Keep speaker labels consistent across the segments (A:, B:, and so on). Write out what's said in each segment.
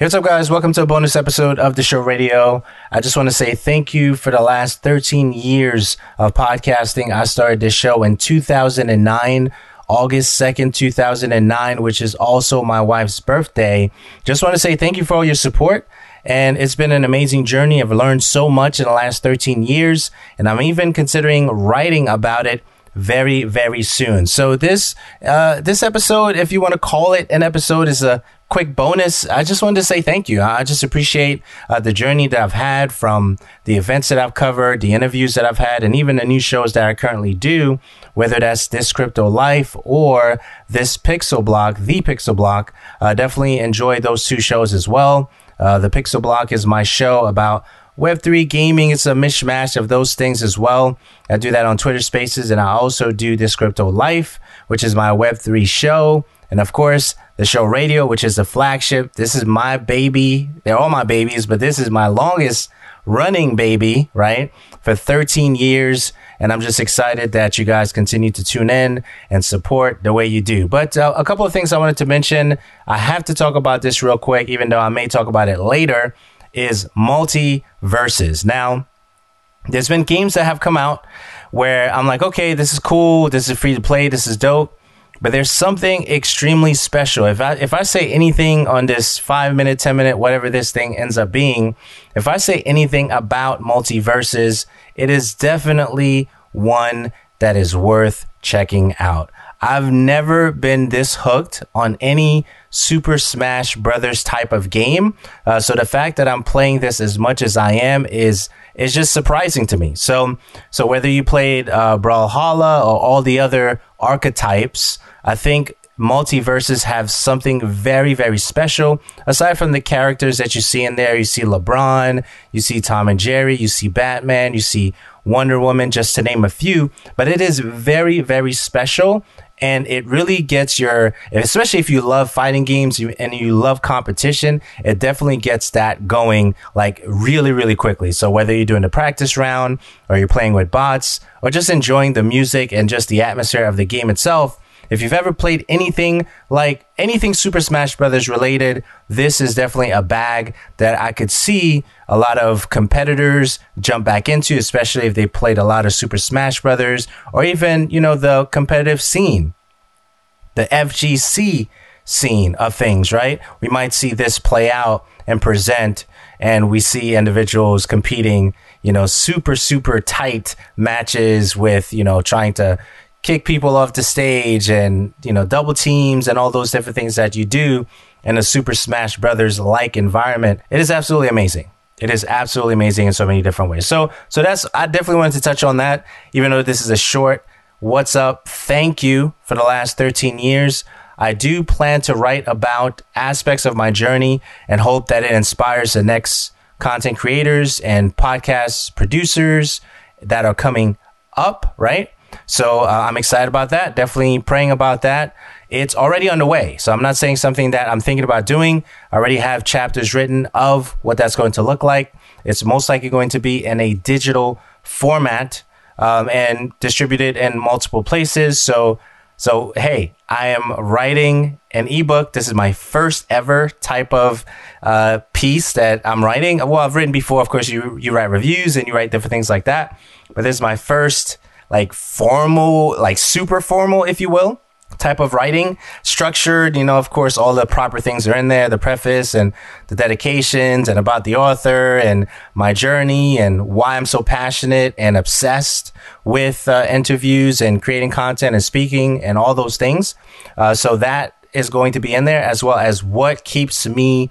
A: Hey, what's up, guys? Welcome to a bonus episode of the show radio. I just want to say thank you for the last 13 years of podcasting. I started this show in 2009. August 2nd, 2009, which is also my wife's birthday. Just want to say thank you for all your support. And it's been an amazing journey. I've learned so much in the last 13 years, and I'm even considering writing about it very, very soon. So this, uh, this episode, if you want to call it an episode, is a quick bonus. I just wanted to say thank you. I just appreciate uh, the journey that I've had from the events that I've covered, the interviews that I've had, and even the new shows that I currently do, whether that's this crypto life or this pixel block, the pixel block. Uh, definitely enjoy those two shows as well. Uh, the pixel block is my show about Web3 gaming, it's a mishmash of those things as well. I do that on Twitter Spaces, and I also do This Crypto Life, which is my Web3 show. And of course, the show radio, which is the flagship. This is my baby. They're all my babies, but this is my longest running baby, right? For 13 years. And I'm just excited that you guys continue to tune in and support the way you do. But uh, a couple of things I wanted to mention. I have to talk about this real quick, even though I may talk about it later is Multiversus. Now, there's been games that have come out where I'm like, okay, this is cool, this is free to play, this is dope. But there's something extremely special. If I if I say anything on this five minute, ten minute, whatever this thing ends up being, if I say anything about Multiversus, it is definitely one that is worth checking out. I've never been this hooked on any Super Smash Brothers type of game. Uh, so the fact that I'm playing this as much as I am is is just surprising to me. So so whether you played uh, Brawlhalla or all the other archetypes, I think Multiversus have something very very special. Aside from the characters that you see in there, you see LeBron, you see Tom and Jerry, you see Batman, you see Wonder Woman, just to name a few. But it is very very special and it really gets your especially if you love fighting games and you love competition it definitely gets that going like really really quickly. So whether you're doing the practice round or you're playing with bots or just enjoying the music and just the atmosphere of the game itself if you've ever played anything like anything Super Smash Brothers related, this is definitely a bag that I could see a lot of competitors jump back into, especially if they played a lot of Super Smash Brothers or even, you know, the competitive scene, the FGC scene of things, right? We might see this play out and present and we see individuals competing, you know, super, super tight matches with, you know, trying to kick people off the stage and, you know, double teams and all those different things that you do in a Super Smash Brothers like environment. It is absolutely amazing. It is absolutely amazing in so many different ways. So, so that's, I definitely wanted to touch on that, even though this is a short what's up. Thank you for the last 13 years. I do plan to write about aspects of my journey and hope that it inspires the next content creators and podcast producers that are coming up, right? So uh, I'm excited about that. Definitely praying about that. It's already underway. So I'm not saying something that I'm thinking about doing. I already have chapters written of what that's going to look like. It's most likely going to be in a digital format um, and distributed in multiple places. So, so hey, I am writing an ebook. This is my first ever type of uh, piece that I'm writing. Well, I've written before. Of course, you you write reviews and you write different things like that. But this is my first like formal, like super formal, if you will, type of writing structured you know of course all the proper things are in there the preface and the dedications and about the author and my journey and why i'm so passionate and obsessed with uh, interviews and creating content and speaking and all those things. Uh, so that is going to be in there as well as what keeps me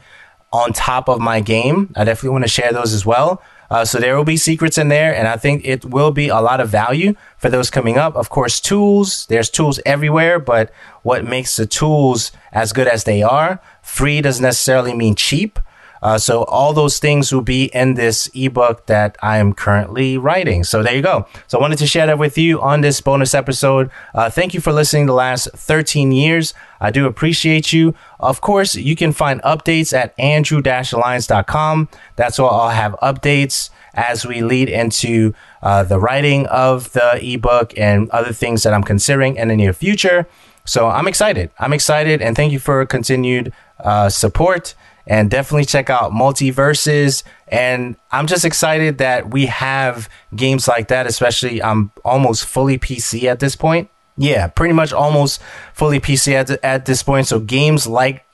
A: on top of my game. I definitely want to share those as well uh, so there will be secrets in there, and I think it will be a lot of value for those coming up. Of course, tools, there's tools everywhere, but what makes the tools as good as they are, free doesn't necessarily mean cheap. Uh, so all those things will be in this ebook that I am currently writing. So there you go. So I wanted to share that with you on this bonus episode. Uh, thank you for listening the last 13 years. I do appreciate you. Of course, you can find updates at andrew-alliance.com. That's where I'll have updates as we lead into uh, the writing of the ebook and other things that I'm considering in the near future. So I'm excited. I'm excited and thank you for continued uh, support and definitely check out Multiversus. And I'm just excited that we have games like that, especially I'm almost fully PC at this point. Yeah, pretty much almost fully PC at, at this point. So games like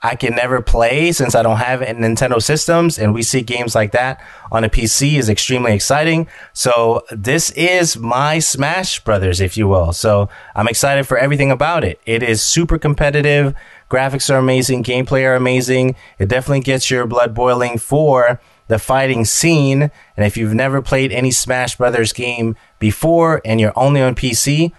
A: I can never play since I don't have Nintendo systems, and we see games like that on a PC is extremely exciting. So this is my Smash Brothers, if you will. So I'm excited for everything about it. It is super competitive. Graphics are amazing. Gameplay are amazing. It definitely gets your blood boiling for the fighting scene. And if you've never played any Smash Brothers game before and you're only on PC,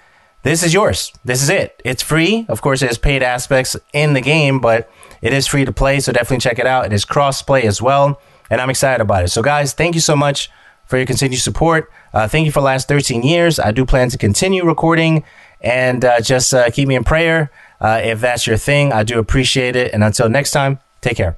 A: this is yours. This is it. It's free. Of course, there's paid aspects in the game, but it is free to play. So definitely check it out. It is cross play as well. And I'm excited about it. So, guys, thank you so much for your continued support. Uh, thank you for the last 13 years. I do plan to continue recording and uh, just uh, keep me in prayer. Uh, if that's your thing, I do appreciate it. And until next time, take care.